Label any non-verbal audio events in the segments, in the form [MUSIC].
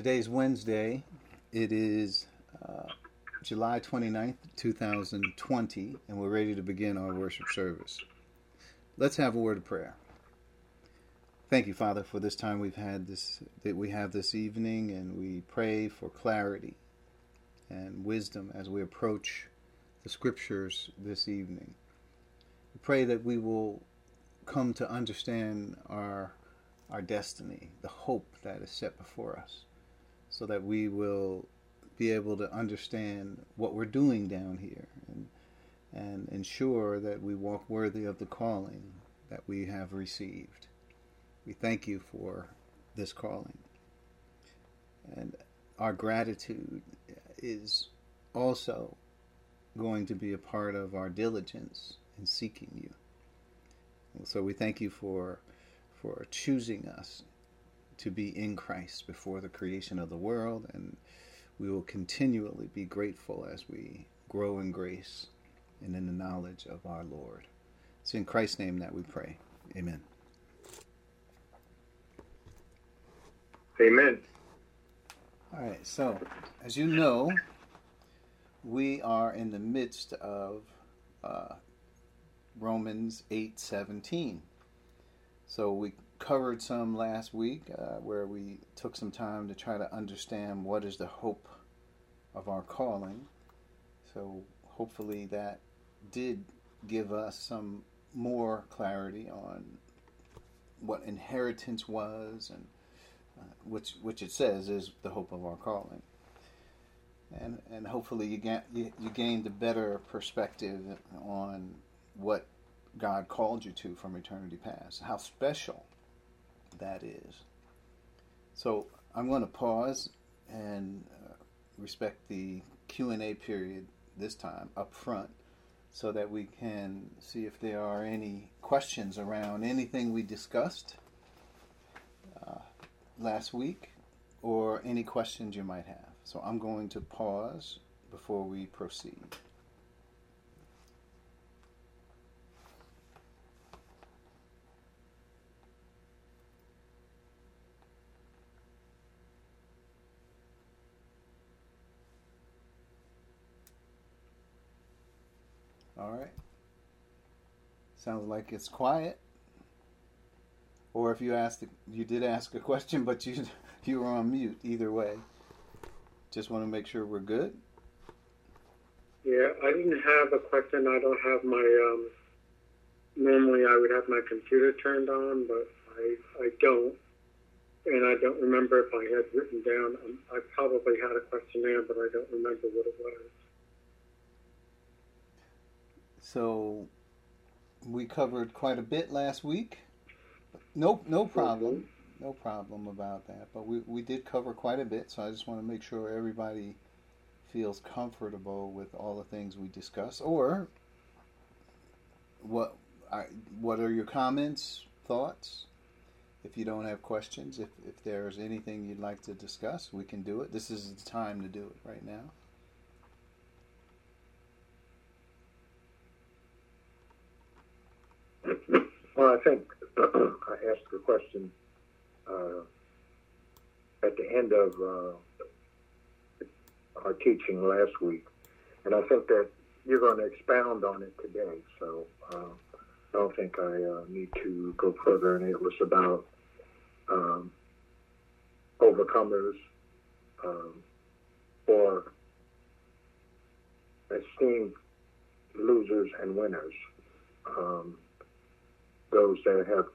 Today's Wednesday. It is uh, July 29th, 2020, and we're ready to begin our worship service. Let's have a word of prayer. Thank you, Father, for this time we've had this that we have this evening, and we pray for clarity and wisdom as we approach the scriptures this evening. We pray that we will come to understand our our destiny, the hope that is set before us, so that we will be able to understand what we're doing down here and and ensure that we walk worthy of the calling that we have received. We thank you for this calling. And our gratitude is also going to be a part of our diligence in seeking you. So we thank you for for choosing us to be in Christ before the creation of the world and we will continually be grateful as we grow in grace and in the knowledge of our Lord. It's in Christ's name that we pray. Amen. Amen. All right, so as you know, we are in the midst of uh, Romans 8:17. So we covered some last week uh, where we took some time to try to understand what is the hope of our calling. So hopefully that did give us some more clarity on what inheritance was and uh, which which it says is the hope of our calling. And and hopefully you get you, you gained a better perspective on what God called you to from eternity past. How special that is. So I'm going to pause and uh, respect the Q&A period this time up front so that we can see if there are any questions around anything we discussed uh, last week or any questions you might have. So I'm going to pause before we proceed. All right. Sounds like it's quiet. Or if you asked, you did ask a question, but you [LAUGHS] you were on mute. Either way, just want to make sure we're good. Yeah, I didn't have a question. I don't have my. Um, normally, I would have my computer turned on, but I I don't, and I don't remember if I had written down. Um, I probably had a questionnaire, but I don't remember what it was. So we covered quite a bit last week. No, no problem. No problem about that. But we, we did cover quite a bit, so I just want to make sure everybody feels comfortable with all the things we discuss. Or what I, what are your comments, thoughts? If you don't have questions, if, if there's anything you'd like to discuss, we can do it. This is the time to do it right now. Well, I think [CLEARS THROAT] I asked a question uh, at the end of uh, our teaching last week, and I think that you're going to expound on it today. So uh, I don't think I uh, need to go further. And it was about um, overcomers um, or esteemed losers and winners. Um, those that have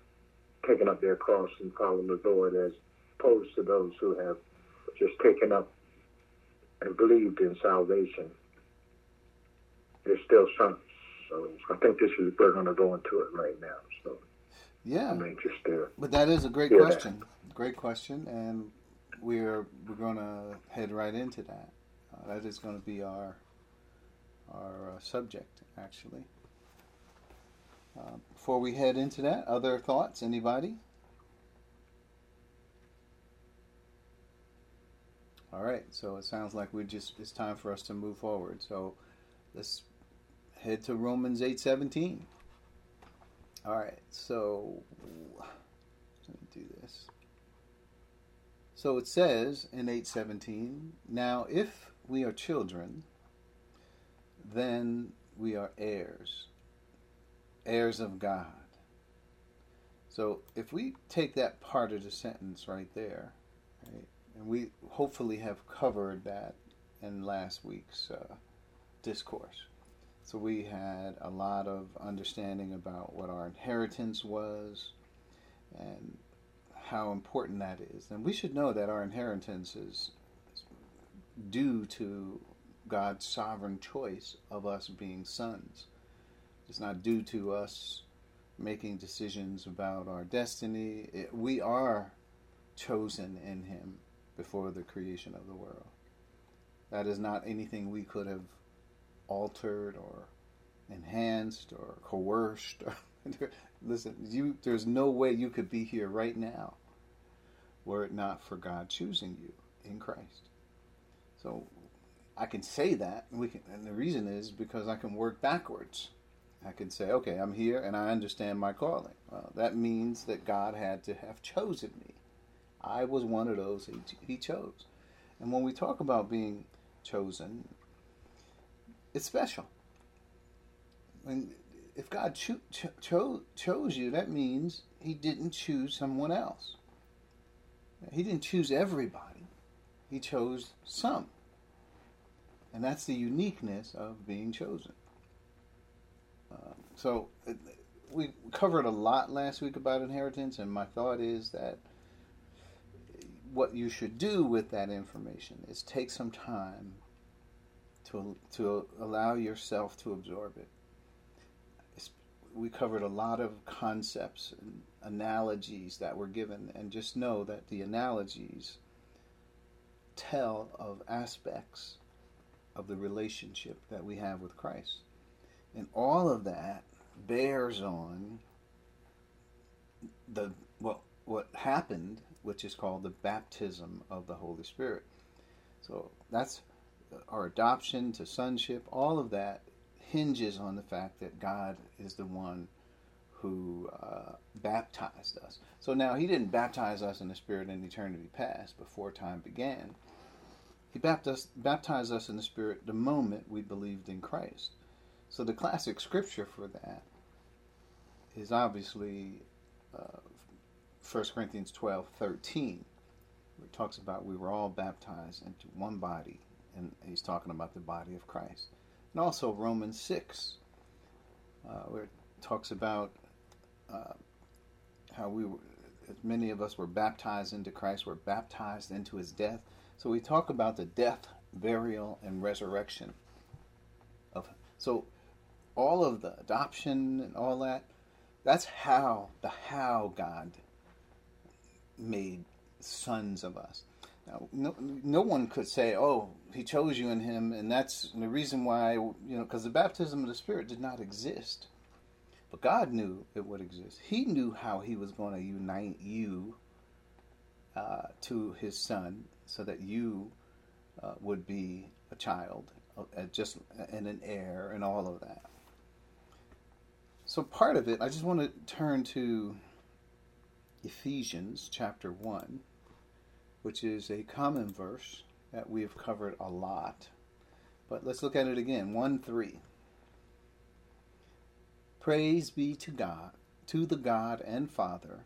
taken up their cross and followed the Lord as opposed to those who have just taken up and believed in salvation. There's still some. So I think this is we're going to go into it right now. So yeah, I'm. But that is a great question. Great question, and we're we're going to head right into that. Uh, that is going to be our our uh, subject, actually. Before we head into that, other thoughts? Anybody? All right. So it sounds like we just it's time for us to move forward. So let's head to Romans eight seventeen. All right. So let me do this. So it says in 817, now if we are children, then we are heirs, heirs of God. So if we take that part of the sentence right there, right, and we hopefully have covered that in last week's uh, discourse. So we had a lot of understanding about what our inheritance was and how important that is. And we should know that our inheritance is due to God's sovereign choice of us being sons. It's not due to us making decisions about our destiny. It, we are chosen in Him before the creation of the world. That is not anything we could have altered or enhanced or coerced. [LAUGHS] Listen, you there's no way you could be here right now were it not for God choosing you in Christ. So I can say that, and we can, and the reason is because I can work backwards. I can say, okay, I'm here and I understand my calling. Well, that means that God had to have chosen me. I was one of those he, he chose. And when we talk about being chosen, it's special. When, if God cho- cho- chose you, that means He didn't choose someone else. He didn't choose everybody, He chose some. And that's the uniqueness of being chosen. So we covered a lot last week about inheritance, and my thought is that what you should do with that information is take some time to to allow yourself to absorb it. We covered a lot of concepts and analogies that were given, and just know that the analogies tell of aspects of the relationship that we have with Christ. And all of that bears on the what what happened, which is called the baptism of the Holy Spirit. So that's our adoption to sonship. All of that hinges on the fact that God is the one who uh, baptized us. So now He didn't baptize us in the Spirit in eternity past before time began. He baptized, baptized us in the Spirit the moment we believed in Christ. So the classic scripture for that is obviously uh, 1 Corinthians 12 13, where it talks about we were all baptized into one body, and he's talking about the body of Christ. And also Romans 6, uh, where it talks about uh, how we were, many of us were baptized into Christ, were baptized into his death. So we talk about the death, burial, and resurrection of. So all of the adoption and all that, that's how the how God made sons of us. Now, no, no one could say, "Oh, He chose you in Him," and that's the reason why you know, because the baptism of the Spirit did not exist, but God knew it would exist. He knew how He was going to unite you uh, to His Son, so that you uh, would be a child, uh, just and an heir, and all of that. So, part of it, I just want to turn to Ephesians chapter 1, which is a common verse that we have covered a lot. But let's look at it again 1 3. Praise be to God, to the God and Father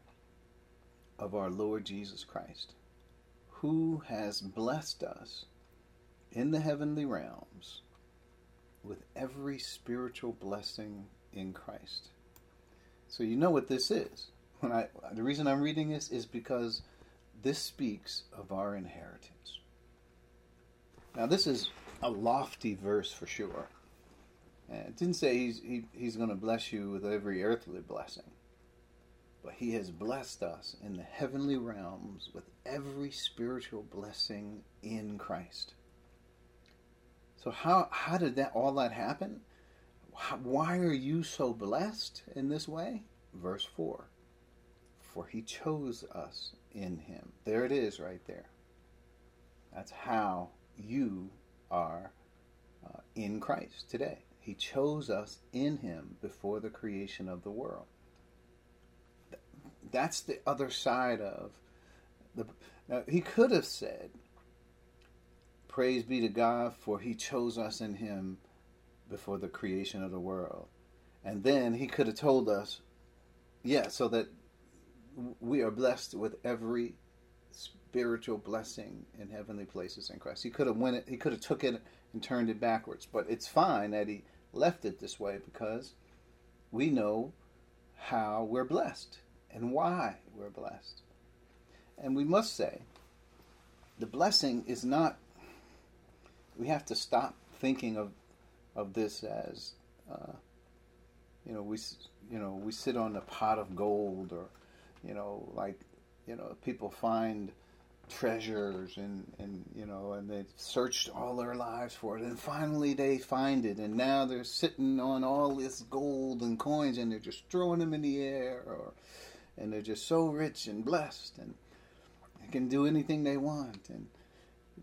of our Lord Jesus Christ, who has blessed us in the heavenly realms with every spiritual blessing in Christ. So you know what this is. When I the reason I'm reading this is because this speaks of our inheritance. Now this is a lofty verse for sure. It didn't say he's he, he's going to bless you with every earthly blessing. But he has blessed us in the heavenly realms with every spiritual blessing in Christ. So how how did that all that happen? Why are you so blessed in this way? Verse 4 For he chose us in him. There it is right there. That's how you are uh, in Christ today. He chose us in him before the creation of the world. That's the other side of the Now, he could have said, Praise be to God, for he chose us in him before the creation of the world. And then he could have told us, yeah, so that we are blessed with every spiritual blessing in heavenly places in Christ. He could have went it, he could have took it and turned it backwards, but it's fine that he left it this way because we know how we're blessed and why we're blessed. And we must say, the blessing is not. We have to stop thinking of of this as, uh, you know, we you know we sit on a pot of gold, or you know, like you know, people find treasures and and you know and they've searched all their lives for it. And finally they find it. And now they're sitting on all this gold and coins and they're just throwing them in the air or and they're just so rich and blessed and they can do anything they want. And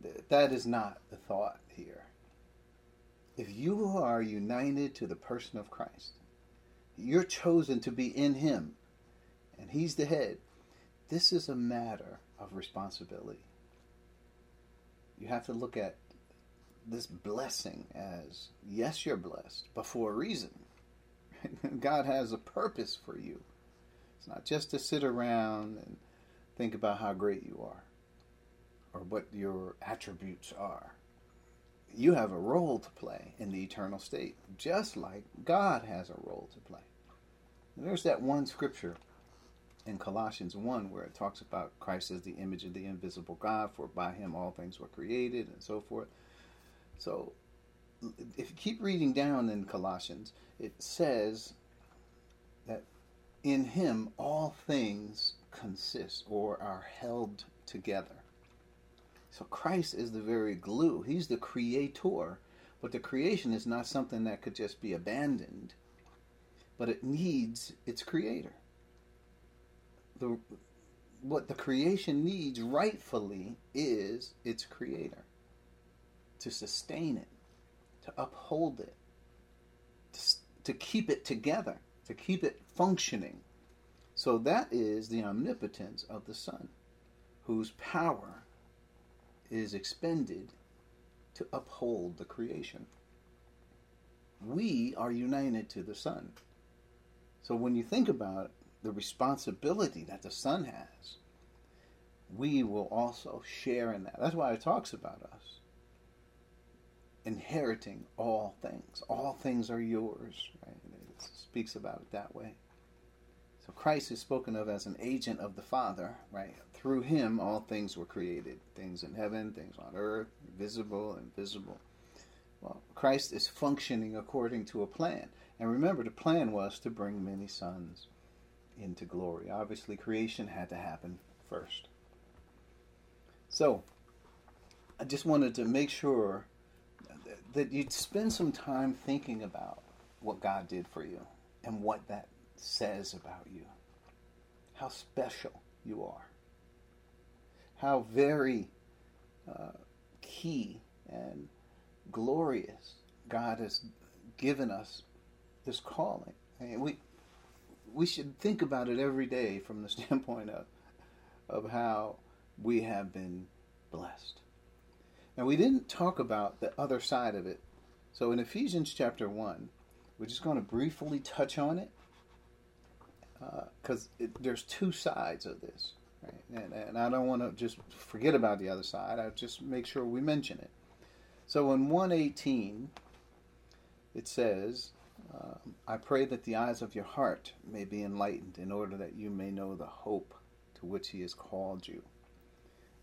th- that is not the thought here if you are united to the person of Christ you're chosen to be in him and he's the head this is a matter of responsibility. You have to look at this blessing as yes, you're blessed, but for a reason. [LAUGHS] God has a purpose for you. It's not just to sit around and think about how great you are or what your attributes are. You have a role to play in the eternal state, just like God has a role to play. And there's that one scripture in Colossians 1 where it talks about Christ as the image of the invisible God, for by him all things were created, and so forth. So, if you keep reading down in Colossians, it says that in him all things consist or are held together. So, Christ is the very glue, he's the creator. But the creation is not something that could just be abandoned, but it needs its creator. The what the creation needs rightfully is its creator. To sustain it, to uphold it, to, to keep it together, to keep it functioning. So that is the omnipotence of the Son, whose power is expended to uphold the creation. We are united to the Son. So when you think about the responsibility that the Son has, we will also share in that. That's why it talks about us inheriting all things. All things are yours. Right? It speaks about it that way. So Christ is spoken of as an agent of the Father, right? Through him all things were created. Things in heaven, things on earth, visible, invisible. Well, Christ is functioning according to a plan. And remember, the plan was to bring many sons into glory. Obviously, creation had to happen first. So, I just wanted to make sure that you'd spend some time thinking about what God did for you and what that says about you. How special you are. How very uh, key and glorious God has given us this calling. Mean, we we should think about it every day from the [LAUGHS] standpoint of of how we have been blessed. Now we didn't talk about the other side of it. So in Ephesians chapter one, we're just going to briefly touch on it because uh, there's two sides of this, right? and, and I don't want to just forget about the other side. I just make sure we mention it. So in 118, it says, uh, I pray that the eyes of your heart may be enlightened in order that you may know the hope to which He has called you.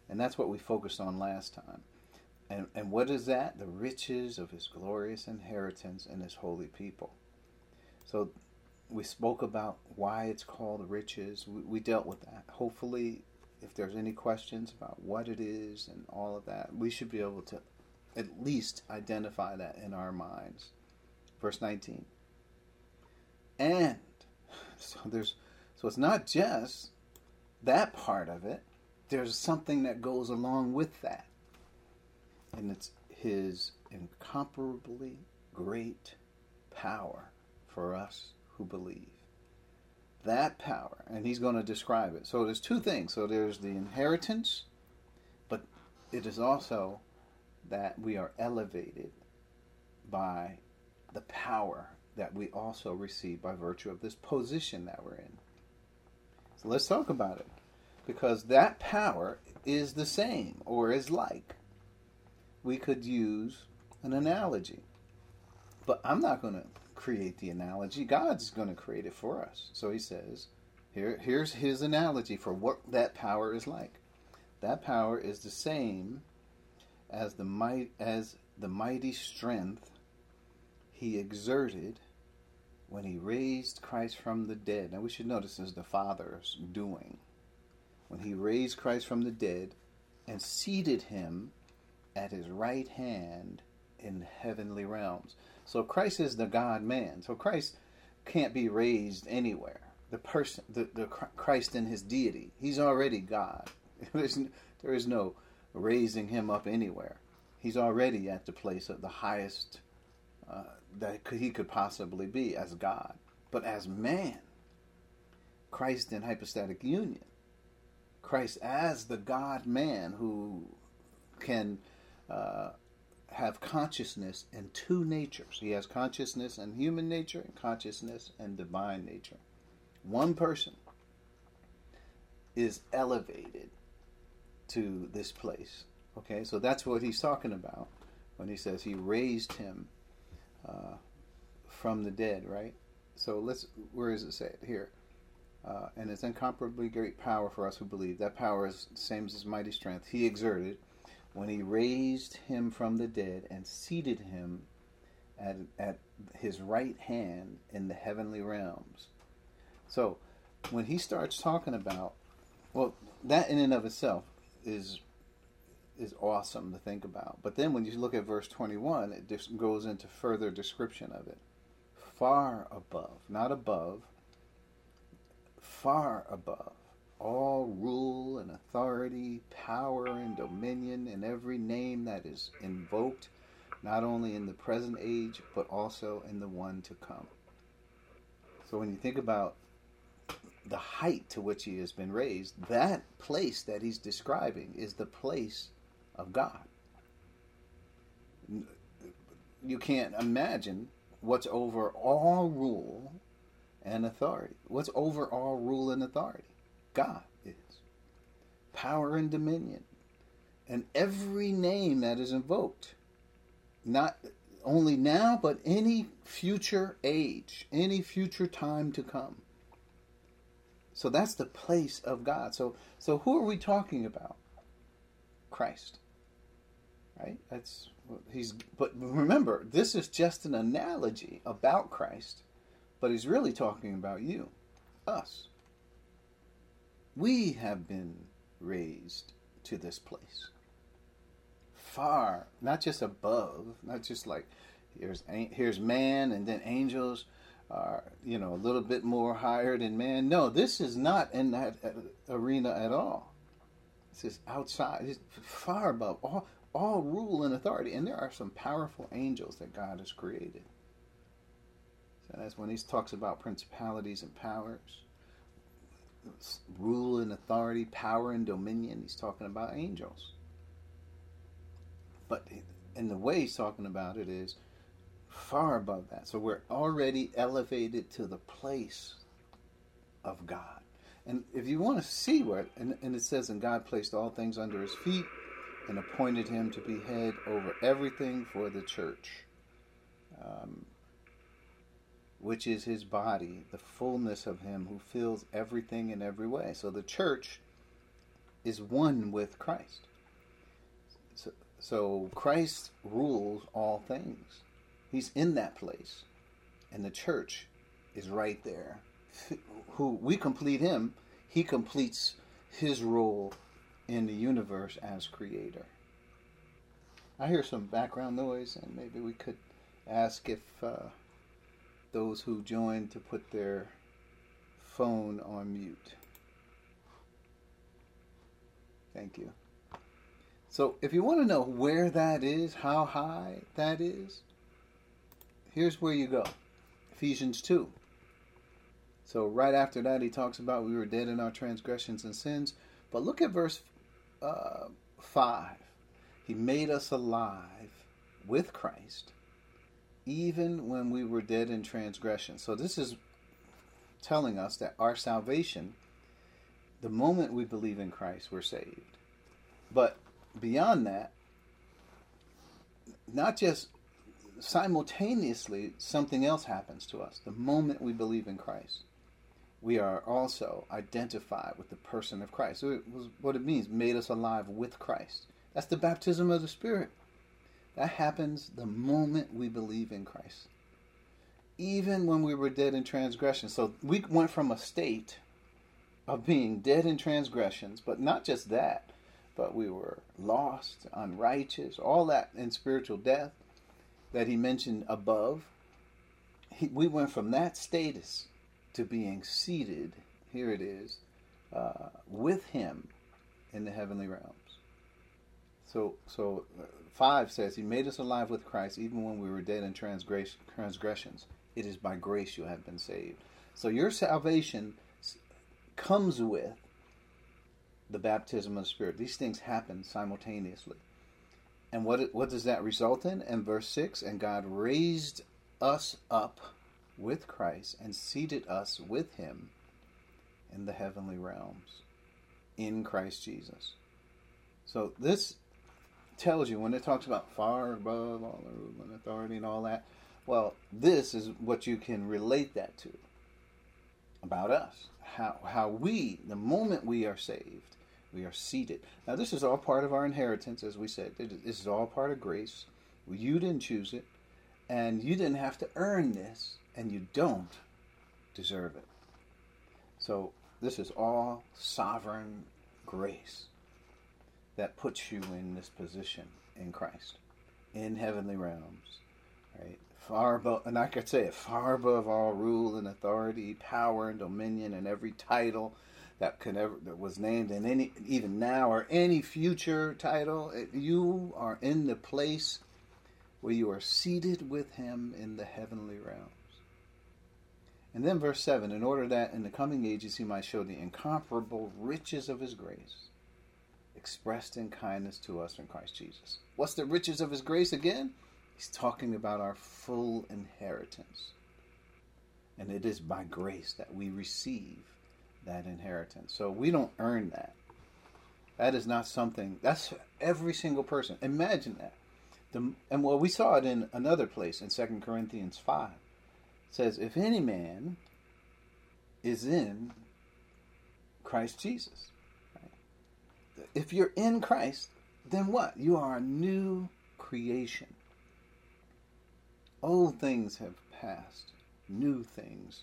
And that's what we focused on last time. And, and what is that? The riches of His glorious inheritance in His holy people. So we spoke about why it's called riches. We, we dealt with that. Hopefully, if there's any questions about what it is and all of that, we should be able to at least identify that in our minds. Verse 19 and [LAUGHS] so there's so it's not just that part of it there's something that goes along with that and it's his incomparably great power for us who believe that power and he's going to describe it so there's two things so there's the inheritance but it is also that we are elevated by the power that we also receive by virtue of this position that we're in. So let's talk about it. Because that power is the same or is like. We could use an analogy. But I'm not going to create the analogy. God's going to create it for us. So he says, here, here's his analogy for what that power is like. That power is the same as the might as the mighty strength he exerted when he raised Christ from the dead. Now we should notice this is the Father's doing. When he raised Christ from the dead and seated him at his right hand in heavenly realms. So Christ is the God man. So Christ can't be raised anywhere. The person, the, the Christ in his deity, he's already God. [LAUGHS] there is no raising him up anywhere. He's already at the place of the highest uh, that he could possibly be as God. But as man, Christ in hypostatic union, Christ as the God man who can uh, have consciousness in two natures. He has consciousness and human nature, and consciousness and divine nature. One person is elevated to this place. Okay, so that's what he's talking about when he says he raised him uh, from the dead, right? So let's, where does it say it? Here. Uh, and it's incomparably great power for us who believe. That power is the same as his mighty strength. He exerted when he raised him from the dead and seated him at, at his right hand in the heavenly realms. So when he starts talking about, well, that in and of itself is is awesome to think about. But then when you look at verse 21, it just goes into further description of it. Far above, not above, far above all rule and authority, power and dominion, and every name that is invoked, not only in the present age, but also in the one to come. So when you think about the height to which he has been raised, that place that he's describing is the place of God. You can't imagine what's over all rule and authority. What's over all rule and authority? God is. Power and dominion. And every name that is invoked, not only now, but any future age, any future time to come. So that's the place of God. So so who are we talking about? Christ. Right? That's he's but remember, this is just an analogy about Christ, but he's really talking about you, us. We have been raised to this place. Far, not just above, not just like here's here's man and then angels are you know a little bit more higher than man. No, this is not in that uh, arena at all. This is outside. It's far above all all rule and authority. And there are some powerful angels that God has created. So that's when he talks about principalities and powers rule and authority, power and dominion. He's talking about angels. But in the way he's talking about it is far above that. So we're already elevated to the place of God. And if you want to see what, and, and, it says, and God placed all things under his feet and appointed him to be head over everything for the church. Um, which is his body, the fullness of him who fills everything in every way. So the church is one with Christ. So, so Christ rules all things. He's in that place. And the church is right there. Who we complete him, he completes his role in the universe as creator. I hear some background noise, and maybe we could ask if uh, those who joined to put their phone on mute. Thank you. So, if you want to know where that is, how high that is, here's where you go Ephesians 2. So, right after that, he talks about we were dead in our transgressions and sins. But look at verse uh, 5. He made us alive with Christ, even when we were dead in transgression. So this is telling us that our salvation, the moment we believe in Christ, we're saved. But beyond that, not just simultaneously, something else happens to us the moment we believe in Christ. We are also identified with the person of Christ. So it was what it means, made us alive with Christ. That's the baptism of the Spirit. That happens the moment we believe in Christ. Even when we were dead in transgression. So we went from a state of being dead in transgressions, but not just that, but we were lost, unrighteous, all that in spiritual death that he mentioned above. He, we went from that status to being seated, here it is, uh, with him in the heavenly realms. So, so uh, five says, He made us alive with Christ even when we were dead in transgressions. It is by grace you have been saved. So your salvation comes with the baptism of the Spirit. These things happen simultaneously. And what, what does that result in? In verse 6 And God raised us up with Christ and seated us with him in the heavenly realms in Christ Jesus. So this tells you when it talks about far above all rule and authority and all that. Well, this is what you can relate that to about us. How how we, the moment we are saved, we are seated. Now, this is all part of our inheritance, as we said. This is all part of grace. You didn't choose it, and you didn't have to earn this, and you don't deserve it. So, this is all sovereign grace that puts you in this position in Christ, in heavenly realms, right? Far above, and I could say it, far above all rule and authority, power and dominion, and every title that could ever that was named in any even now or any future title. You are in the place where you are seated with Him in the heavenly realms. And then verse 7 in order that in the coming ages he might show the incomparable riches of his grace expressed in kindness to us in Christ Jesus. What's the riches of his grace again? He's talking about our full inheritance. And it is by grace that we receive that inheritance. So we don't earn that. That is not something, that's every single person. Imagine that. The, and well, we saw it in another place in 2 Corinthians 5. It says, If any man is in Christ Jesus, if you're in Christ, then what? You are a new creation. Old things have passed, new things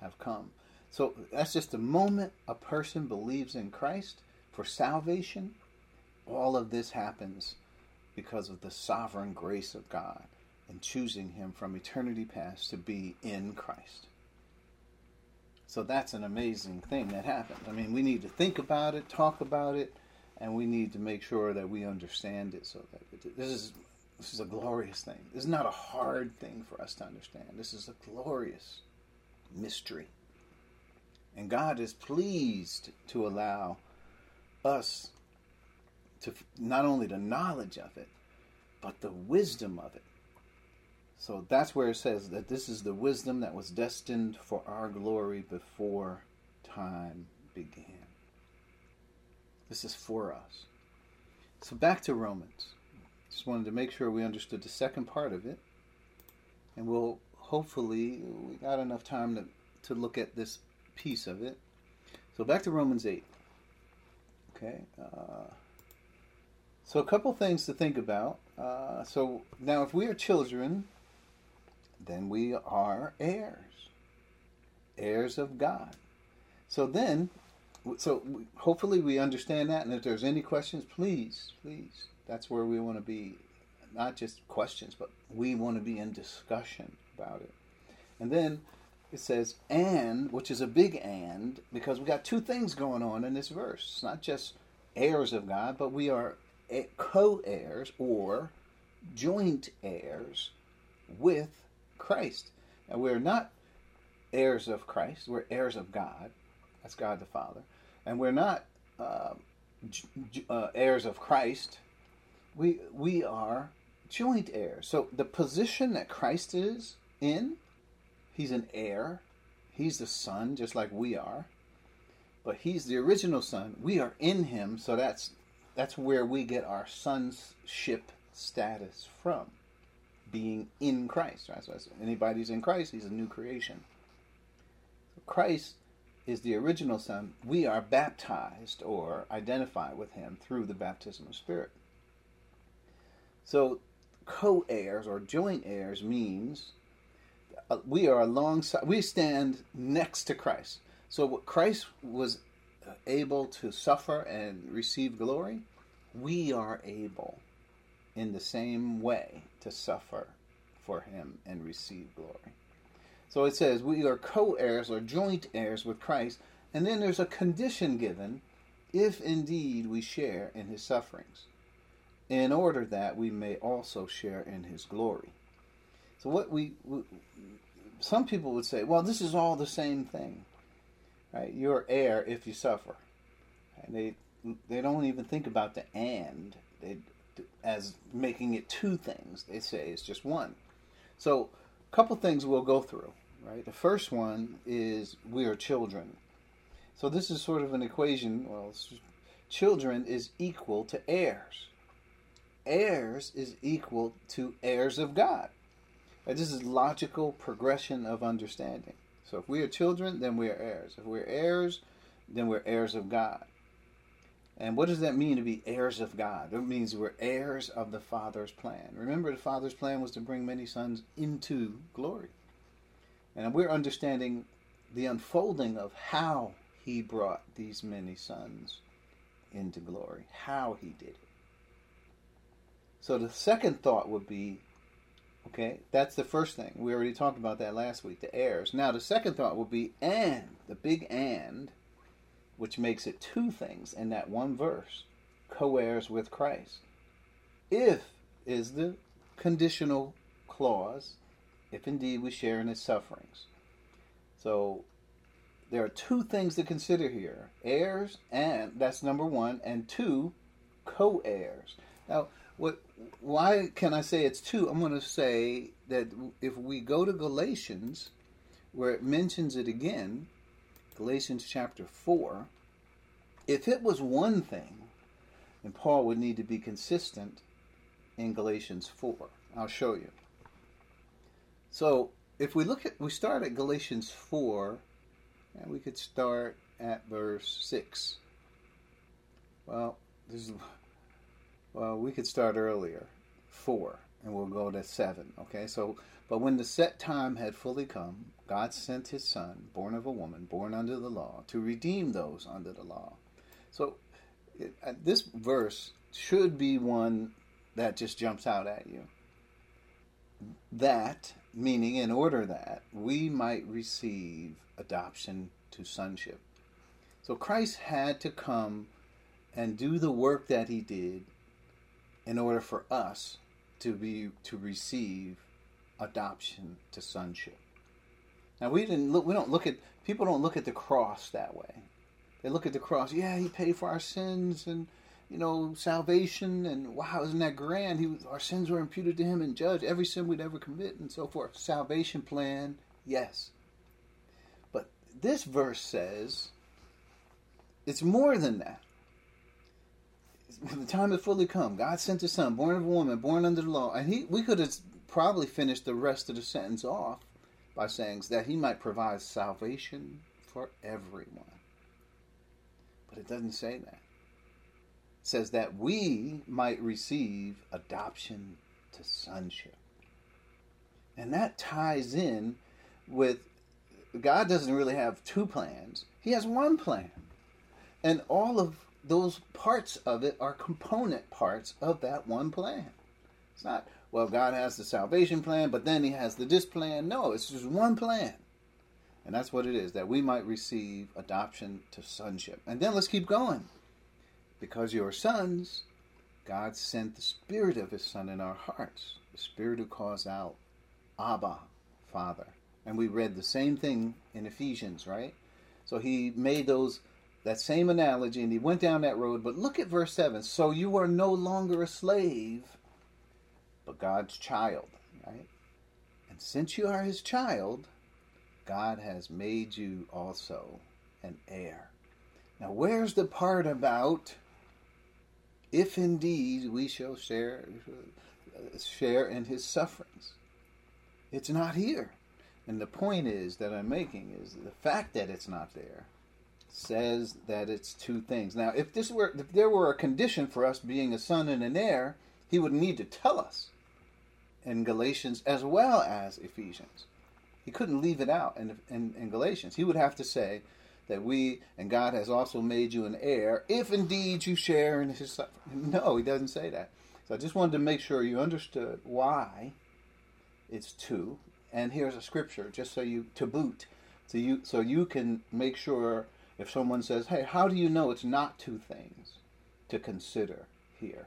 have come. So that's just the moment a person believes in Christ for salvation, all of this happens because of the sovereign grace of God and choosing Him from eternity past to be in Christ. So that's an amazing thing that happens. I mean, we need to think about it, talk about it, and we need to make sure that we understand it so that it, this is this is a glorious thing. This is not a hard thing for us to understand. This is a glorious mystery. And God is pleased to allow us to not only the knowledge of it, but the wisdom of it. So that's where it says that this is the wisdom that was destined for our glory before time began. This is for us. So back to Romans. Just wanted to make sure we understood the second part of it. And we'll hopefully, we got enough time to, to look at this piece of it. So back to Romans 8. Okay. Uh, so a couple things to think about. Uh, so now, if we are children, then we are heirs, heirs of God. So then, so hopefully we understand that. And if there's any questions, please, please, that's where we want to be. Not just questions, but we want to be in discussion about it. And then it says and, which is a big and, because we got two things going on in this verse. It's not just heirs of God, but we are eh, co heirs or joint heirs with Christ. And we're not heirs of Christ, we're heirs of God. That's God the Father and we're not uh, uh, heirs of Christ. We we are joint heirs. So the position that Christ is in, he's an heir. He's the son, just like we are. But he's the original son. We are in him, so that's that's where we get our sonship status from. Being in Christ. Right? So anybody's in Christ, he's a new creation. Christ is the original son. We are baptized or identify with him through the baptism of spirit. So co heirs or joint heirs means uh, we are alongside, we stand next to Christ. So what Christ was uh, able to suffer and receive glory, we are able in the same way to suffer for him and receive glory. So it says we are co heirs or joint heirs with Christ, and then there's a condition given if indeed we share in his sufferings in order that we may also share in his glory. So, what we, we, some people would say, well, this is all the same thing, right? You're heir if you suffer. And they, they don't even think about the and they, as making it two things. They say it's just one. So, a couple things we'll go through, right? The first one is we are children. So, this is sort of an equation. Well, children is equal to heirs heirs is equal to heirs of God. This is logical progression of understanding. So if we are children, then we are heirs. If we're heirs, then we're heirs of God. And what does that mean to be heirs of God? That means we're heirs of the Father's plan. Remember, the Father's plan was to bring many sons into glory. And we're understanding the unfolding of how he brought these many sons into glory, how he did it. So the second thought would be okay, that's the first thing. We already talked about that last week, the heirs. Now the second thought would be and, the big and, which makes it two things in that one verse co heirs with Christ. If is the conditional clause, if indeed we share in his sufferings. So there are two things to consider here heirs, and that's number one, and two, co heirs. Now, what why can I say it's two? I'm going to say that if we go to Galatians, where it mentions it again, Galatians chapter 4, if it was one thing, then Paul would need to be consistent in Galatians 4. I'll show you. So if we look at, we start at Galatians 4, and we could start at verse 6. Well, this is well, we could start earlier, four, and we'll go to seven. Okay, so but when the set time had fully come, God sent His Son, born of a woman, born under the law, to redeem those under the law. So it, uh, this verse should be one that just jumps out at you. That meaning, in order that we might receive adoption to sonship. So Christ had to come and do the work that he did in order for us to be to receive adoption to sonship. Now we didn't look we don't look at people don't look at the cross that way. They look at the cross, yeah, he paid for our sins and you know, salvation and wow, isn't that grand? He our sins were imputed to him and judged every sin we'd ever commit and so forth. Salvation plan, yes. But this verse says it's more than that the time had fully come. God sent His Son, born of a woman, born under the law, and He we could have probably finished the rest of the sentence off by saying that He might provide salvation for everyone. But it doesn't say that. It says that we might receive adoption to sonship, and that ties in with God doesn't really have two plans. He has one plan. And all of those parts of it are component parts of that one plan. It's not, well, God has the salvation plan, but then He has the this plan. No, it's just one plan. And that's what it is that we might receive adoption to sonship. And then let's keep going. Because you are sons, God sent the Spirit of His Son in our hearts, the Spirit who calls out, Abba, Father. And we read the same thing in Ephesians, right? So He made those that same analogy, and he went down that road. But look at verse 7. So you are no longer a slave, but God's child, right? And since you are his child, God has made you also an heir. Now, where's the part about if indeed we shall share share in his sufferings? It's not here. And the point is that I'm making is the fact that it's not there says that it's two things. Now, if this were if there were a condition for us being a son and an heir, he would need to tell us in Galatians as well as Ephesians. He couldn't leave it out in, in, in Galatians. He would have to say that we and God has also made you an heir if indeed you share in his suffering. No, he doesn't say that. So I just wanted to make sure you understood why it's two. And here's a scripture just so you to boot. So you so you can make sure if someone says, "Hey, how do you know it's not two things?" to consider here.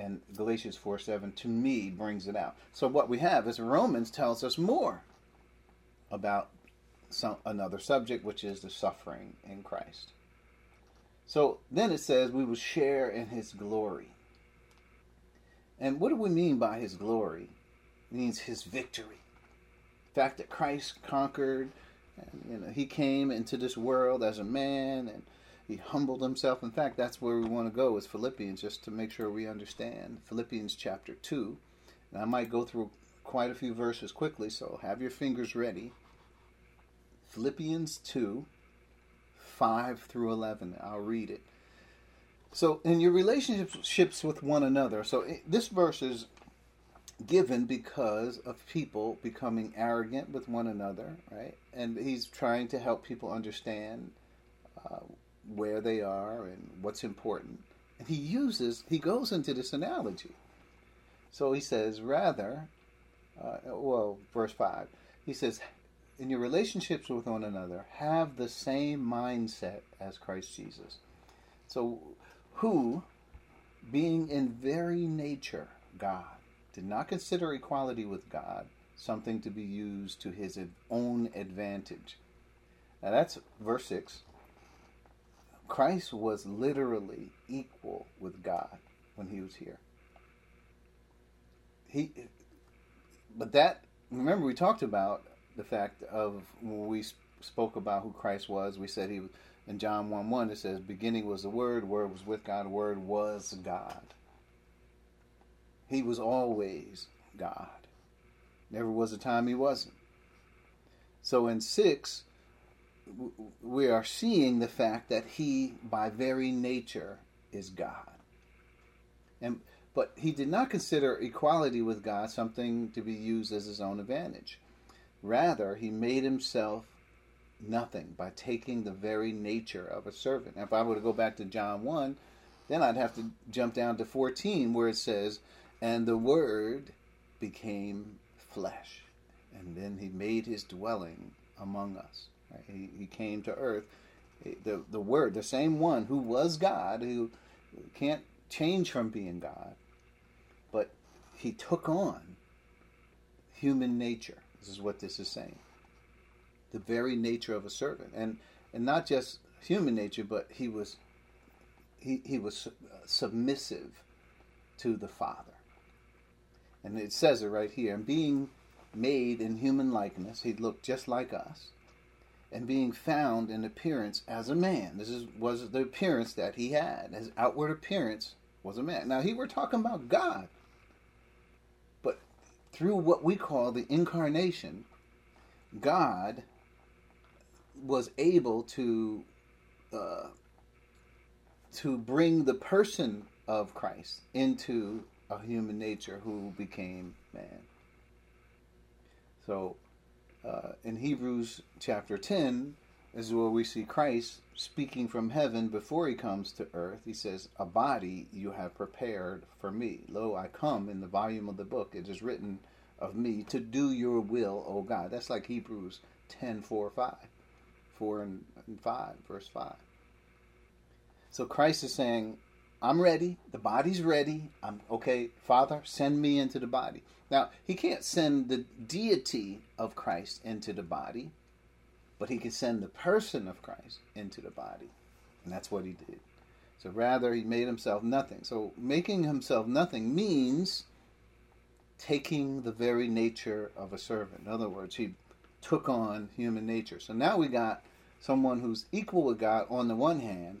And Galatians 4 7 to me brings it out. So what we have is Romans tells us more about some, another subject, which is the suffering in Christ. So then it says we will share in his glory. And what do we mean by his glory? It means his victory. The fact that Christ conquered, and you know, he came into this world as a man and he humbled himself. In fact, that's where we want to go is Philippians, just to make sure we understand. Philippians chapter 2. And I might go through quite a few verses quickly, so have your fingers ready. Philippians 2, 5 through 11. I'll read it. So, in your relationships with one another, so this verse is given because of people becoming arrogant with one another, right? And he's trying to help people understand uh, where they are and what's important. And he uses, he goes into this analogy. So he says, rather, uh, well, verse 5, he says, in your relationships with one another, have the same mindset as Christ Jesus. So, who, being in very nature God, did not consider equality with God something to be used to his own advantage. Now, that's verse 6. Christ was literally equal with God when he was here. He, but that remember we talked about the fact of when we spoke about who Christ was, we said he was in John 1 1, it says, Beginning was the Word, Word was with God, Word was God. He was always God. Never was a time he wasn't. So in 6, we are seeing the fact that he, by very nature, is God. And but he did not consider equality with God something to be used as his own advantage. Rather, he made himself nothing by taking the very nature of a servant. Now, if I were to go back to John 1, then I'd have to jump down to 14 where it says, And the Word became flesh. And then he made his dwelling among us. He, he came to earth. The, the Word, the same one who was God, who can't change from being God, but he took on human nature. This is what this is saying. The very nature of a servant, and and not just human nature, but he was he he was uh, submissive to the Father. And it says it right here. And being made in human likeness, he looked just like us. And being found in appearance as a man. This is was the appearance that he had. His outward appearance was a man. Now, he we're talking about God But through what we call the incarnation, God was able to uh, to bring the person of Christ into a human nature who became man. So, uh, in Hebrews chapter 10 is where we see Christ speaking from heaven before he comes to earth. He says, A body you have prepared for me. Lo, I come in the volume of the book. It is written of me to do your will, O God. That's like Hebrews 10 4 5. 4 and 5, verse 5. So Christ is saying, I'm ready. The body's ready. I'm okay, Father, send me into the body. Now, he can't send the deity of Christ into the body, but he can send the person of Christ into the body. And that's what he did. So rather, he made himself nothing. So making himself nothing means taking the very nature of a servant. In other words, he took on human nature. So now we got someone who's equal with God on the one hand,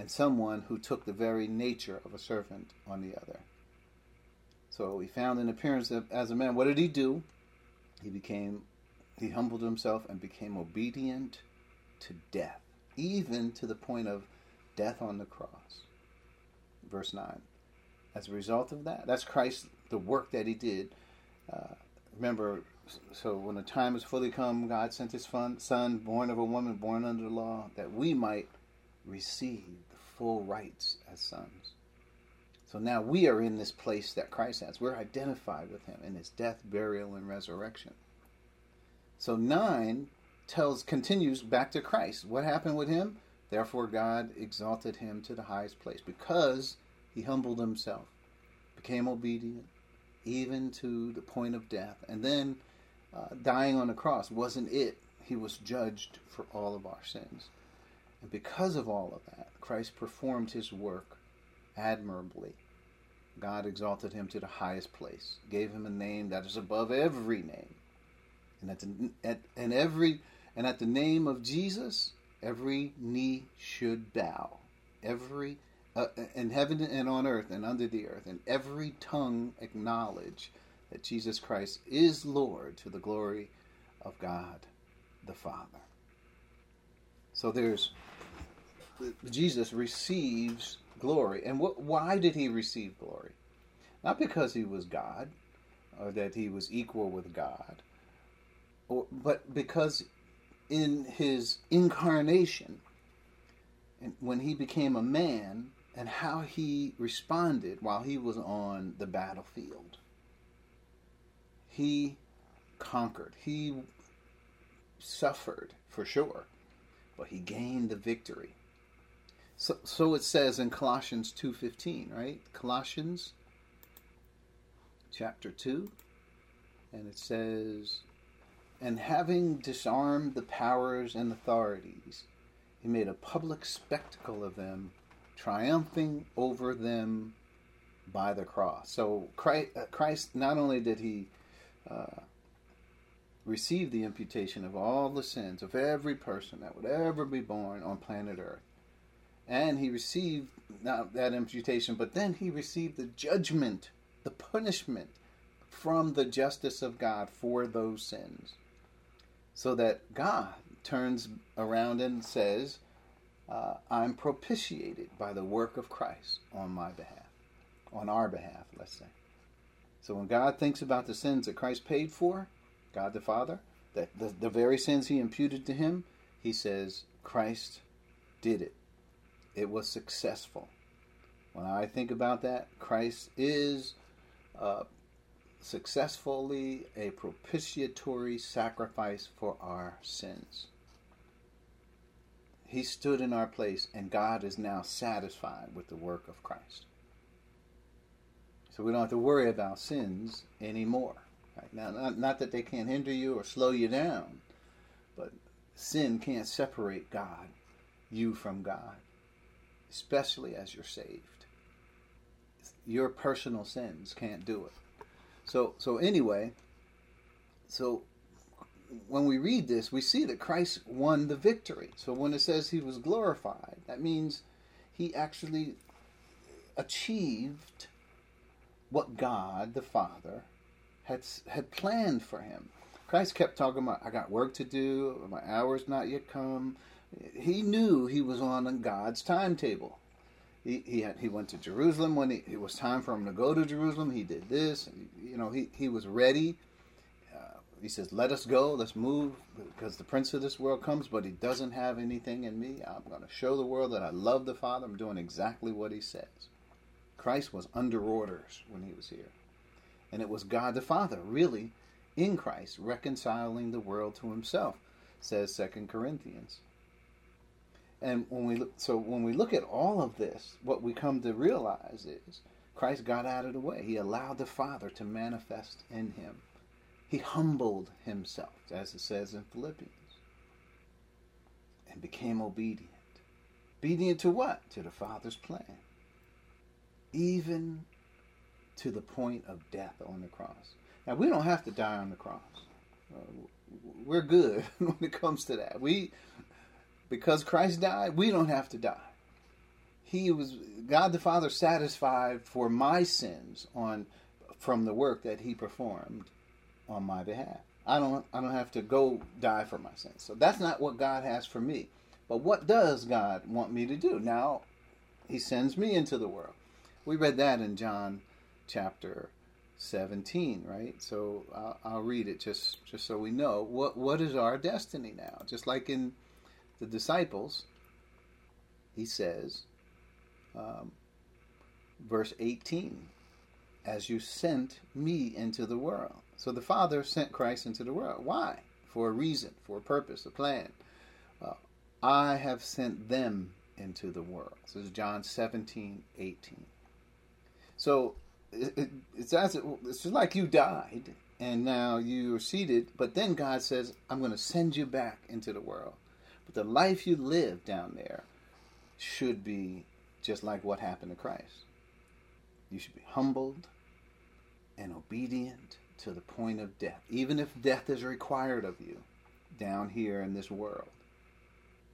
and someone who took the very nature of a servant on the other. So he found an appearance of, as a man. What did he do? He became, he humbled himself and became obedient to death, even to the point of death on the cross. Verse 9. As a result of that, that's Christ, the work that he did. Uh, remember, so when the time is fully come, God sent his son, born of a woman, born under the law, that we might receive full rights as sons. So now we are in this place that Christ has. We're identified with him in his death, burial, and resurrection. So 9 tells continues back to Christ. What happened with him? Therefore God exalted him to the highest place because he humbled himself, became obedient, even to the point of death. And then uh, dying on the cross wasn't it. He was judged for all of our sins. And because of all of that, Christ performed his work admirably. God exalted him to the highest place, gave him a name that is above every name. And at, the, at and every and at the name of Jesus, every knee should bow. Every uh, in heaven and on earth and under the earth, and every tongue acknowledge that Jesus Christ is Lord to the glory of God the Father. So there's Jesus receives glory. And what, why did he receive glory? Not because he was God or that he was equal with God, or, but because in his incarnation, when he became a man, and how he responded while he was on the battlefield. He conquered. He suffered for sure, but he gained the victory. So, so it says in Colossians 2:15, right? Colossians chapter 2 and it says and having disarmed the powers and authorities he made a public spectacle of them triumphing over them by the cross so christ, uh, not only did he uh, receive the imputation of all the sins of every person that would ever be born on planet earth and he received not that imputation, but then he received the judgment, the punishment from the justice of God for those sins. So that God turns around and says, uh, I'm propitiated by the work of Christ on my behalf, on our behalf, let's say. So when God thinks about the sins that Christ paid for, God the Father, that the, the very sins he imputed to him, he says, Christ did it it was successful. When I think about that, Christ is uh, successfully a propitiatory sacrifice for our sins. He stood in our place, and God is now satisfied with the work of Christ. So we don't have to worry about sins anymore. Right? Now, not, not that they can't hinder you or slow you down, but sin can't separate God, you from God especially as you're saved. Your personal sins can't do it. So so anyway, so when we read this, we see that Christ won the victory. So when it says he was glorified, that means he actually achieved what God the Father had had planned for him. Christ kept talking about, I got work to do, my hour's not yet come, he knew he was on God's timetable. He he, had, he went to Jerusalem when he, it was time for him to go to Jerusalem. He did this. You know, he, he was ready. Uh, he says, "Let us go. Let's move, because the prince of this world comes, but he doesn't have anything in me. I'm going to show the world that I love the Father. I'm doing exactly what he says." Christ was under orders when he was here, and it was God the Father, really, in Christ, reconciling the world to Himself, says Second Corinthians. And when we look, so when we look at all of this, what we come to realize is Christ got out of the way. He allowed the Father to manifest in him. He humbled himself, as it says in Philippians, and became obedient. Obedient to what? To the Father's plan. Even to the point of death on the cross. Now, we don't have to die on the cross. Uh, we're good [LAUGHS] when it comes to that. We, because Christ died, we don't have to die. He was God the Father satisfied for my sins on from the work that He performed on my behalf. I don't I don't have to go die for my sins. So that's not what God has for me. But what does God want me to do? Now, He sends me into the world. We read that in John chapter 17, right? So I'll, I'll, read it just just so we know what what is our destiny now. Just like in the disciples, he says, um, verse 18, as you sent me into the world. So the Father sent Christ into the world. Why? For a reason, for a purpose, a plan. Uh, I have sent them into the world. So it's John 17, 18. So it, it's as it, it's like you died and now you're seated, but then God says, I'm going to send you back into the world. But the life you live down there should be just like what happened to Christ. You should be humbled and obedient to the point of death, even if death is required of you down here in this world.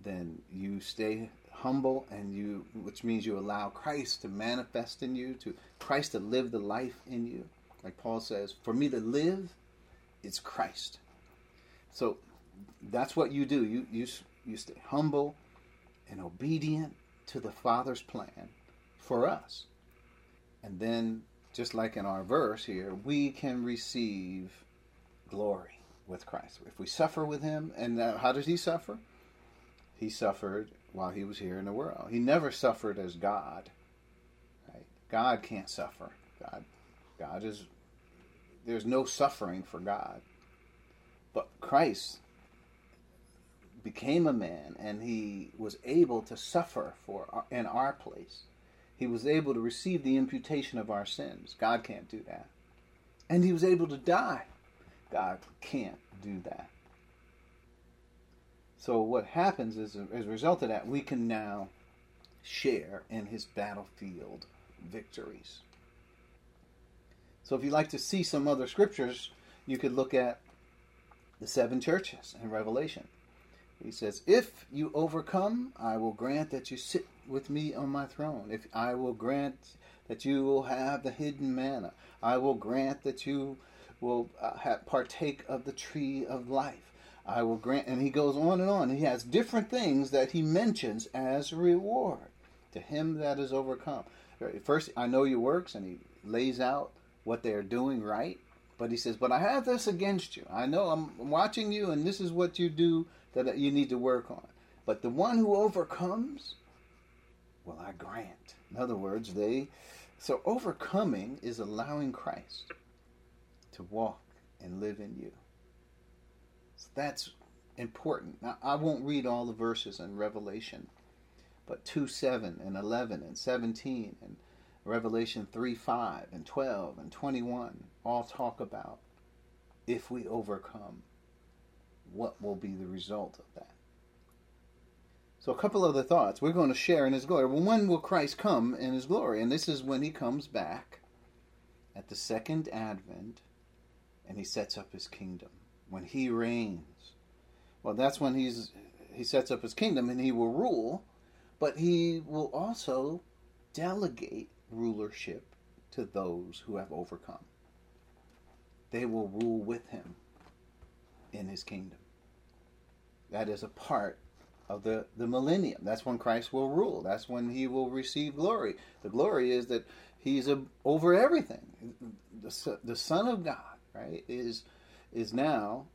Then you stay humble and you which means you allow Christ to manifest in you to Christ to live the life in you like Paul says for me to live it's Christ so that's what you do you you you stay humble and obedient to the father's plan for us and then just like in our verse here we can receive glory with Christ if we suffer with him and how does he suffer he suffered while he was here in the world. He never suffered as God. Right? God can't suffer. God, God is there's no suffering for God. But Christ became a man and he was able to suffer for in our place. He was able to receive the imputation of our sins. God can't do that. And he was able to die. God can't do that. So what happens is, as a result of that, we can now share in his battlefield victories. So if you'd like to see some other scriptures, you could look at the seven churches in Revelation. He says, If you overcome, I will grant that you sit with me on my throne. If I will grant that you will have the hidden manna, I will grant that you will uh, partake of the tree of life. I will grant, and he goes on and on. He has different things that he mentions as reward to him that is overcome. First, I know your works, and he lays out what they are doing right. But he says, But I have this against you. I know I'm watching you, and this is what you do that you need to work on. But the one who overcomes, well, I grant. In other words, they. So overcoming is allowing Christ to walk and live in you. So that's important. Now, I won't read all the verses in Revelation, but 2 7 and 11 and 17 and Revelation 3 5 and 12 and 21 all talk about if we overcome, what will be the result of that. So, a couple other thoughts. We're going to share in His glory. Well, when will Christ come in His glory? And this is when He comes back at the second advent and He sets up His kingdom when he reigns. Well, that's when he's he sets up his kingdom and he will rule, but he will also delegate rulership to those who have overcome. They will rule with him in his kingdom. That is a part of the, the millennium. That's when Christ will rule. That's when he will receive glory. The glory is that he's a, over everything. The, the Son of God, right, is is now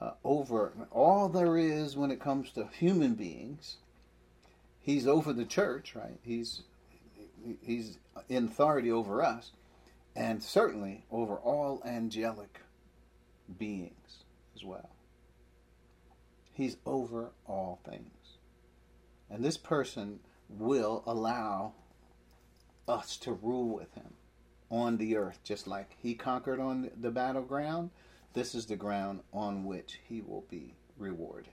uh, over all there is when it comes to human beings. He's over the church, right? He's he's in authority over us, and certainly over all angelic beings as well. He's over all things. And this person will allow us to rule with him on the earth, just like he conquered on the battleground this is the ground on which he will be rewarded.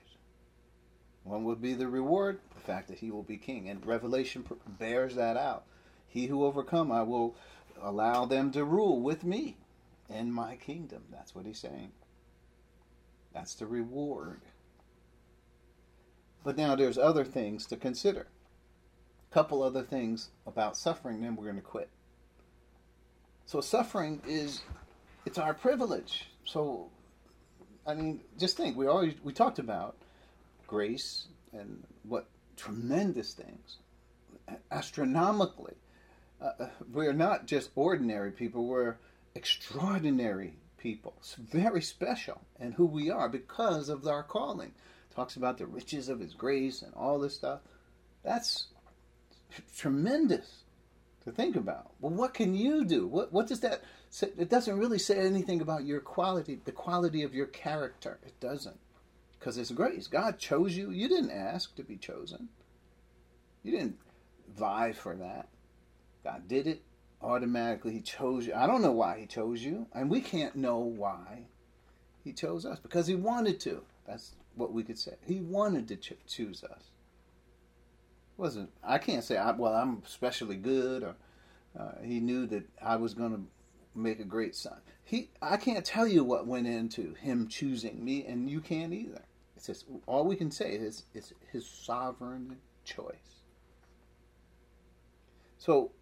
One would be the reward, the fact that he will be king. And Revelation bears that out. He who overcome, I will allow them to rule with me in my kingdom. That's what he's saying. That's the reward. But now there's other things to consider. A couple other things about suffering, then we're going to quit. So suffering is it's our privilege. So I mean, just think we always we talked about grace and what tremendous things, astronomically. Uh, uh we're not just ordinary people; we're extraordinary people. It's very special and who we are because of our calling. Talks about the riches of His grace and all this stuff. That's tremendous to think about. Well, what can you do? What what does that say? It doesn't really say anything about your quality, the quality of your character. It doesn't, because it's grace. God chose you. You didn't ask to be chosen. You didn't vie for that. God did it automatically. He chose you. I don't know why He chose you, and we can't know why He chose us because He wanted to. That's what we could say. He wanted to cho- choose us wasn't I can't say I, well I'm especially good or uh, he knew that I was going to make a great son. He I can't tell you what went into him choosing me, and you can't either. It's just all we can say is it's his sovereign choice. So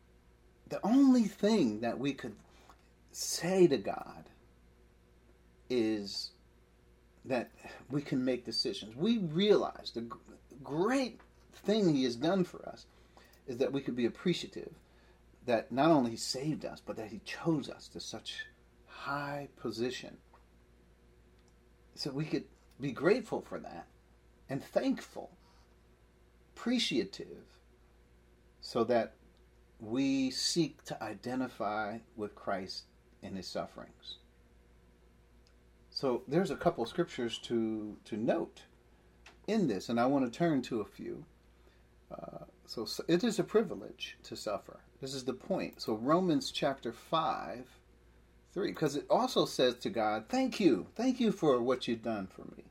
the only thing that we could say to God is that we can make decisions. We realize the great thing he has done for us is that we could be appreciative that not only he saved us, but that he chose us to such high position. So we could be grateful for that and thankful, appreciative, so that we seek to identify with Christ in his sufferings. So there's a couple scriptures to, to note in this, and I want to turn to a few. Uh, so, so it is a privilege to suffer. This is the point. So Romans chapter 5, 3, because it also says to God, Thank you. Thank you for what you've done for me.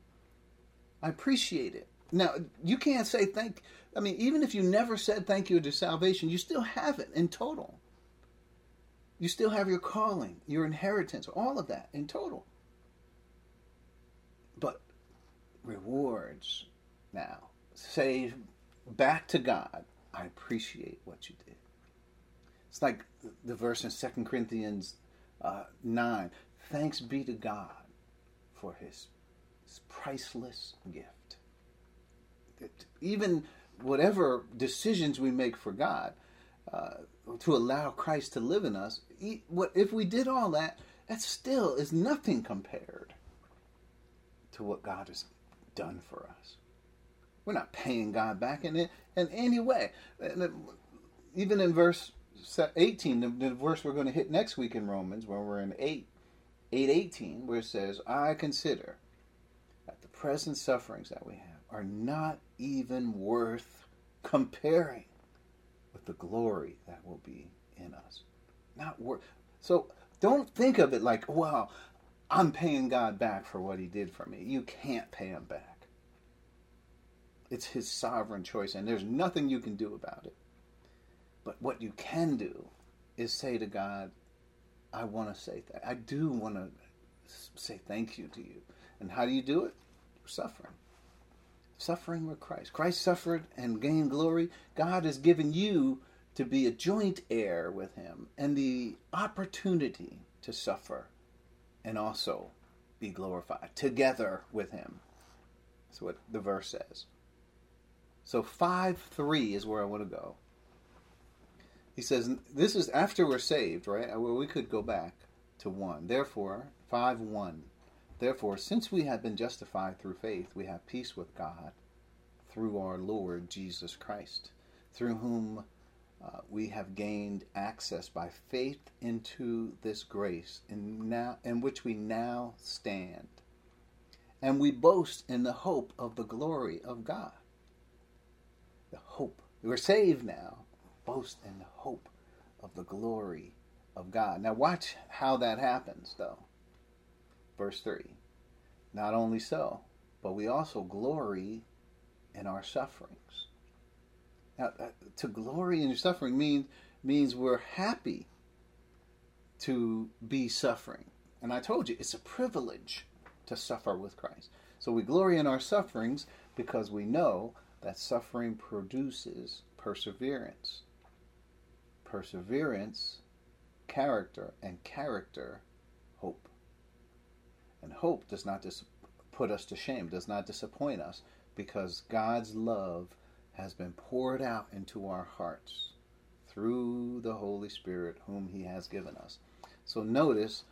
I appreciate it. Now, you can't say thank I mean, even if you never said thank you to salvation, you still have it in total. You still have your calling, your inheritance, all of that in total. But rewards now, say back to God, I appreciate what you did. It's like the verse in 2 Corinthians uh, 9 Thanks be to God for his, his priceless gift. Even whatever decisions we make for God, uh, to allow Christ to live in us, if we did all that, that still is nothing compared to what God has done for us. We're not paying God back in it in any way. Even in verse 18, the, verse we're going to hit next week in Romans, where we're in 8, 818, where it says, I consider that the present sufferings that we have are not even worth comparing with the glory that will be in us. Not worth. So don't think of it like, well, I'm paying God back for what He did for me. You can't pay Him back. It's his sovereign choice, and there's nothing you can do about it. But what you can do is say to God, I want to say that. I do want to say thank you to you. And how do you do it? Suffering. Suffering with Christ. Christ suffered and gained glory. God has given you to be a joint heir with him and the opportunity to suffer and also be glorified together with him. That's what the verse says. So 5 3 is where I want to go. He says, This is after we're saved, right? Well, we could go back to 1. Therefore, 5 1. Therefore, since we have been justified through faith, we have peace with God through our Lord Jesus Christ, through whom uh, we have gained access by faith into this grace in, now, in which we now stand. And we boast in the hope of the glory of God the hope. We're saved now. Boast in the hope of the glory of God. Now, watch how that happens, though. Verse 3 Not only so, but we also glory in our sufferings. Now, uh, to glory in your suffering means means we're happy to be suffering. And I told you, it's a privilege to suffer with Christ. So we glory in our sufferings because we know that suffering produces perseverance. Perseverance, character, and character. And hope does not dis- put us to shame, does not disappoint us, because God's love has been poured out into our hearts through the Holy Spirit, whom He has given us. So notice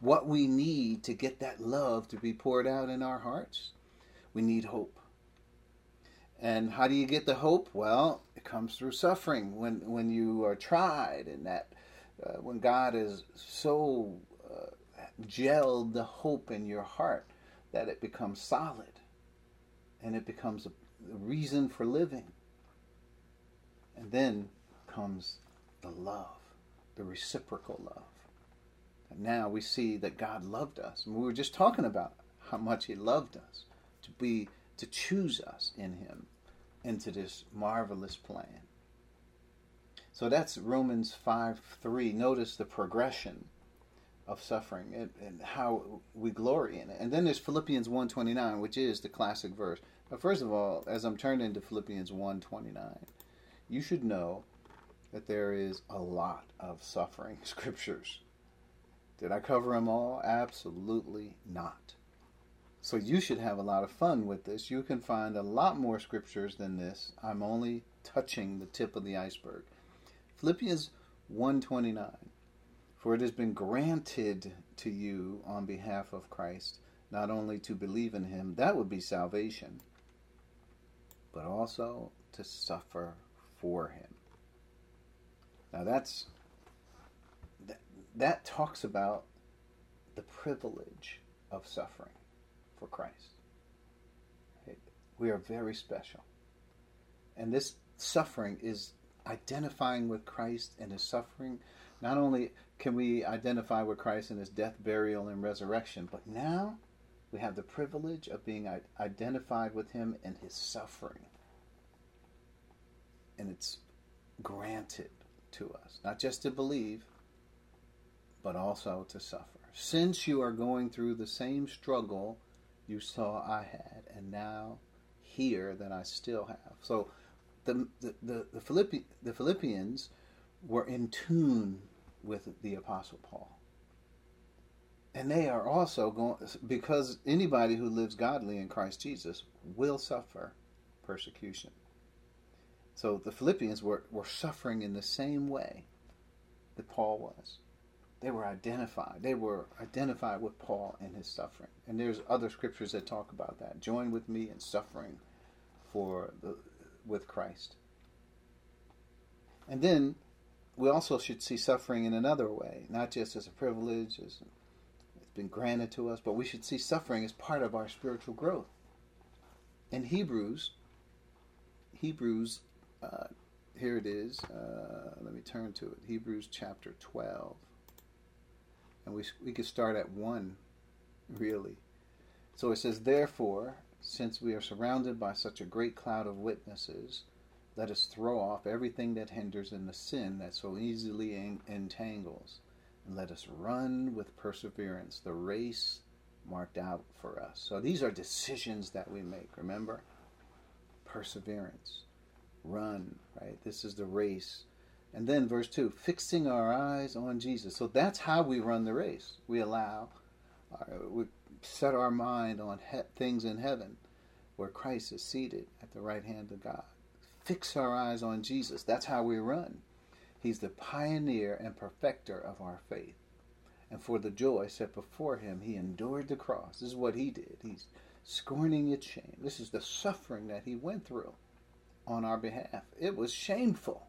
what we need to get that love to be poured out in our hearts. We need hope. And how do you get the hope? Well, it comes through suffering. When when you are tried, and that uh, when God is so uh, gelled the hope in your heart that it becomes solid, and it becomes a, a reason for living. And then comes the love, the reciprocal love. And now we see that God loved us. And we were just talking about how much He loved us to be to choose us in Him into this marvelous plan. So that's Romans 5 3. Notice the progression of suffering and, and, how we glory in it. And then there's Philippians 1.29, which is the classic verse. But first of all, as I'm turning to Philippians 1.29, you should know that there is a lot of suffering [LAUGHS] scriptures. Did I cover them all? Absolutely not. So you should have a lot of fun with this. You can find a lot more scriptures than this. I'm only touching the tip of the iceberg. Philippians 129 For it has been granted to you on behalf of Christ not only to believe in him, that would be salvation, but also to suffer for him. Now that's that, that talks about the privilege of suffering for Christ. We are very special. And this suffering is identifying with Christ and his suffering. Not only can we identify with Christ in his death, burial, and resurrection, but now we have the privilege of being identified with him in his suffering. And it's granted to us, not just to believe, but also to suffer. Since you are going through the same struggle you saw I had, and now hear that I still have. So the, the, the, Philippi, the Philippians were in tune with the Apostle Paul. And they are also going, because anybody who lives godly in Christ Jesus will suffer persecution. So the Philippians were, were suffering in the same way that Paul was. They were identified. They were identified with Paul and his suffering. And there's other scriptures that talk about that. Join with me in suffering for the with Christ. And then we also should see suffering in another way, not just as a privilege, as it's been granted to us, but we should see suffering as part of our spiritual growth. In Hebrews, Hebrews uh, here it is. Uh, let me turn to it. Hebrews chapter 12. And we, we could start at 1, really. So it says, Therefore, since we are surrounded by such a great cloud of witnesses, let us throw off everything that hinders and the sin that so easily entangles, and let us run with perseverance the race marked out for us. So these are decisions that we make, remember? Perseverance run, right? This is the race. And then verse 2 fixing our eyes on Jesus. So that's how we run the race. We allow, uh, we set our mind on he- things in heaven where Christ is seated at the right hand of God. Fix our eyes on Jesus. That's how we run. He's the pioneer and perfecter of our faith. And for the joy set before him, he endured the cross. This is what he did. He's scorning its shame. This is the suffering that he went through on our behalf. It was shameful.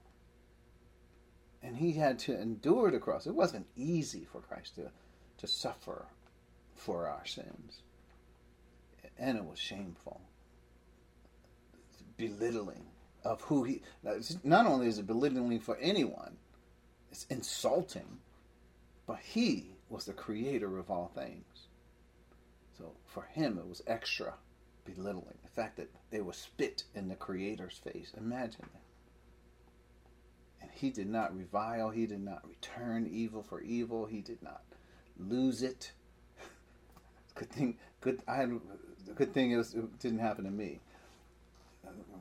And he had to endure the cross. It wasn't easy for Christ to, to suffer for our sins. And it was shameful. Belittling of who he. Not only is it belittling for anyone, it's insulting, but he was the creator of all things. So for him, it was extra belittling. The fact that they were spit in the Creator's face. Imagine that. And he did not revile, he did not return evil for evil, he did not lose it. Good thing, good. I had, good thing was, it didn't happen to me.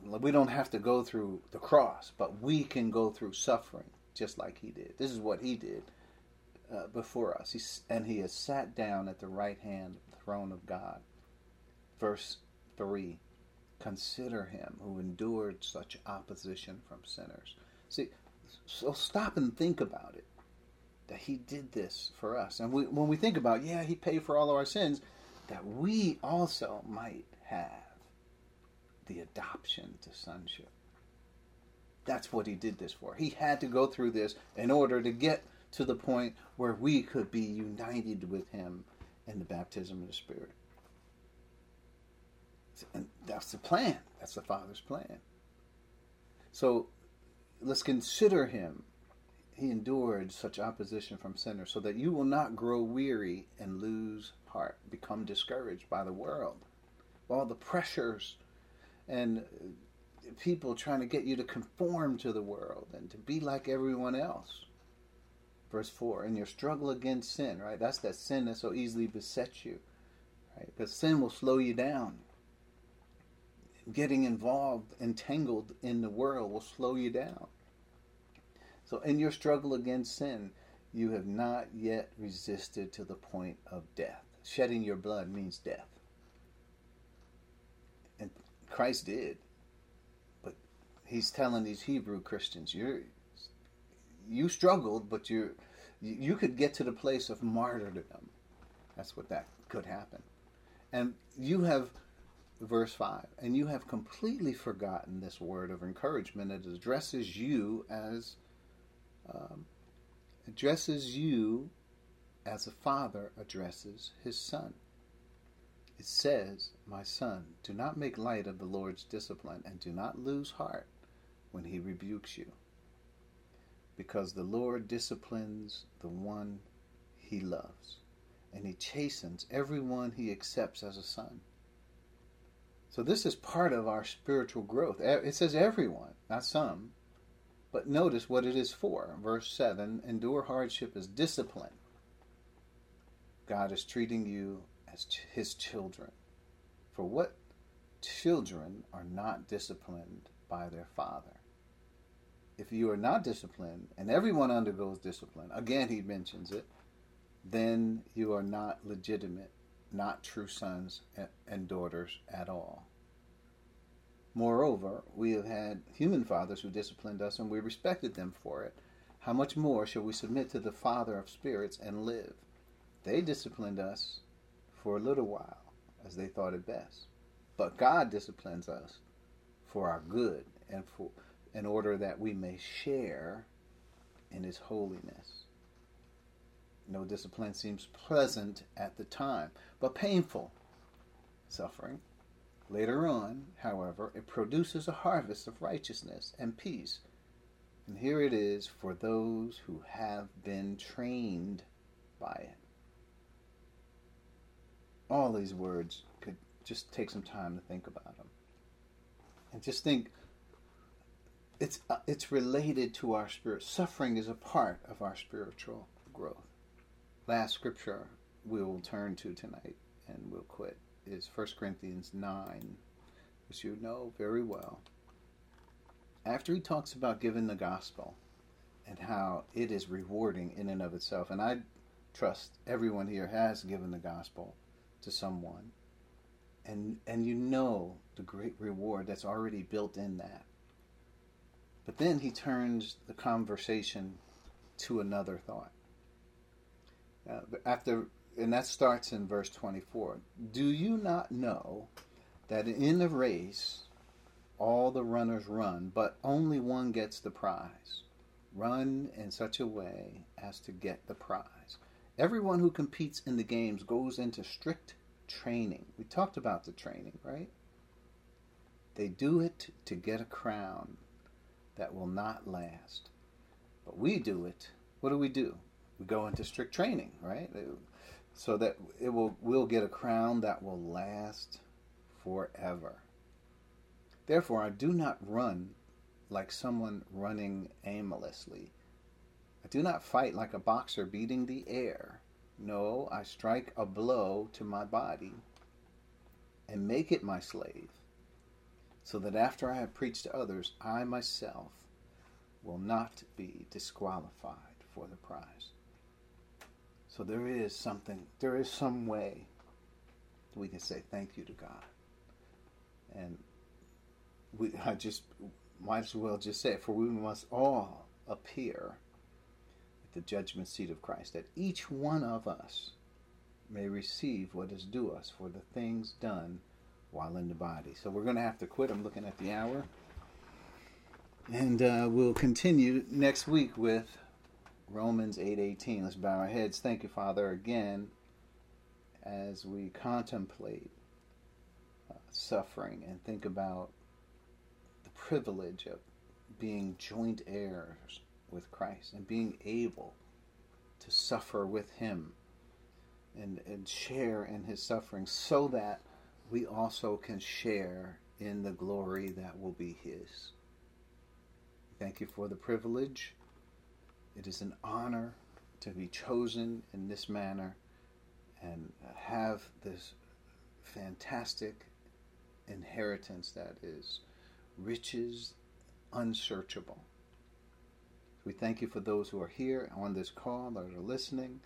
We don't have to go through the cross, but we can go through suffering just like he did. This is what he did uh, before us. He's, and he has sat down at the right hand throne of God. Verse 3 Consider him who endured such opposition from sinners. See, so stop and think about it. That he did this for us. And we, when we think about, yeah, he paid for all of our sins, that we also might have the adoption to sonship. That's what he did this for. He had to go through this in order to get to the point where we could be united with him in the baptism of the Spirit. And that's the plan. That's the Father's plan. So let's consider him. He endured such opposition from sinners so that you will not grow weary and lose heart, become discouraged by the world, all the pressures and people trying to get you to conform to the world and to be like everyone else. Verse 4 in your struggle against sin, right? That's that sin that so easily besets you, right? Because sin will slow you down. Getting involved, entangled in the world will slow you down. So, in your struggle against sin, you have not yet resisted to the point of death. Shedding your blood means death. And Christ did But he's telling these Hebrew Christians, you're you struggled, but you you could get to the place of martyrdom. That's what that could happen. And you have verse 5 and you have completely forgotten this word of encouragement it addresses you as um, addresses you as a father addresses his son it says my son do not make light of the lord's discipline and do not lose heart when he rebukes you. Because the Lord disciplines the one he loves, and he chastens everyone he accepts as a son. So, this is part of our spiritual growth. It says everyone, not some. But notice what it is for. Verse 7 endure hardship as discipline. God is treating you as his children. For what children are not disciplined by their father? if you are not disciplined, and everyone undergoes discipline, again he mentions it, then you are not legitimate, not true sons and daughters at all. Moreover, we have had human fathers who disciplined us and we respected them for it. How much more shall we submit to the Father of spirits and live? They disciplined us for a little while as they thought it best. But God disciplines us for our good and for in order that we may share in his holiness. No discipline seems pleasant at the time, but painful suffering. Later on, however, it produces a harvest of righteousness and peace. And here it is for those who have been trained by it. All these words could just take some time to think about them. And just think it's uh, it's related to our spirit. Suffering is a part of our spiritual growth. Last scripture we will turn to tonight and we'll quit is 1 Corinthians 9, which you know very well. After he talks about giving the gospel and how it is rewarding in and of itself, and I trust everyone here has given the gospel to someone, and and you know the great reward that's already built in that but then he turns the conversation to another thought. Uh, after, and that starts in verse 24. Do you not know that in the race all the runners run, but only one gets the prize? Run in such a way as to get the prize. Everyone who competes in the games goes into strict training. We talked about the training, right? They do it to get a crown that will not last. But we do it. What do we do? We go into strict training, right? So that it will we'll get a crown that will last forever. Therefore, I do not run like someone running aimlessly. I do not fight like a boxer beating the air. No, I strike a blow to my body and make it my slave, so that after I have preached to others, I myself will not be disqualified for the prize. So there is something, there is some way we can say thank you to God. And we, I just might as well just say it, for we must all appear at the judgment seat of Christ, that each one of us may receive what is due us for the things done while in the body. So we're going to have to quit. I'm looking at the hour. And uh, we'll continue next week with Romans 8:18. Let's bow our heads. Thank you, Father, again as we contemplate uh, suffering and think about the privilege of being joint heirs with Christ and being able to suffer with Him and, and share in His suffering so that we also can share in the glory that will be His. Thank you for the privilege. It is an honor to be chosen in this manner and have this fantastic inheritance that is riches unsearchable. We thank you for those who are here on this call that are listening.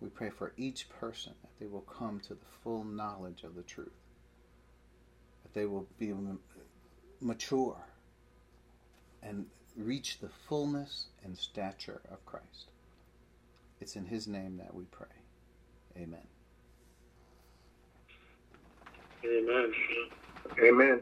We pray for each person that they will come to the full knowledge of the truth, that they will be mature and reach the fullness and stature of Christ. It's in His name that we pray. Amen. Amen. Amen.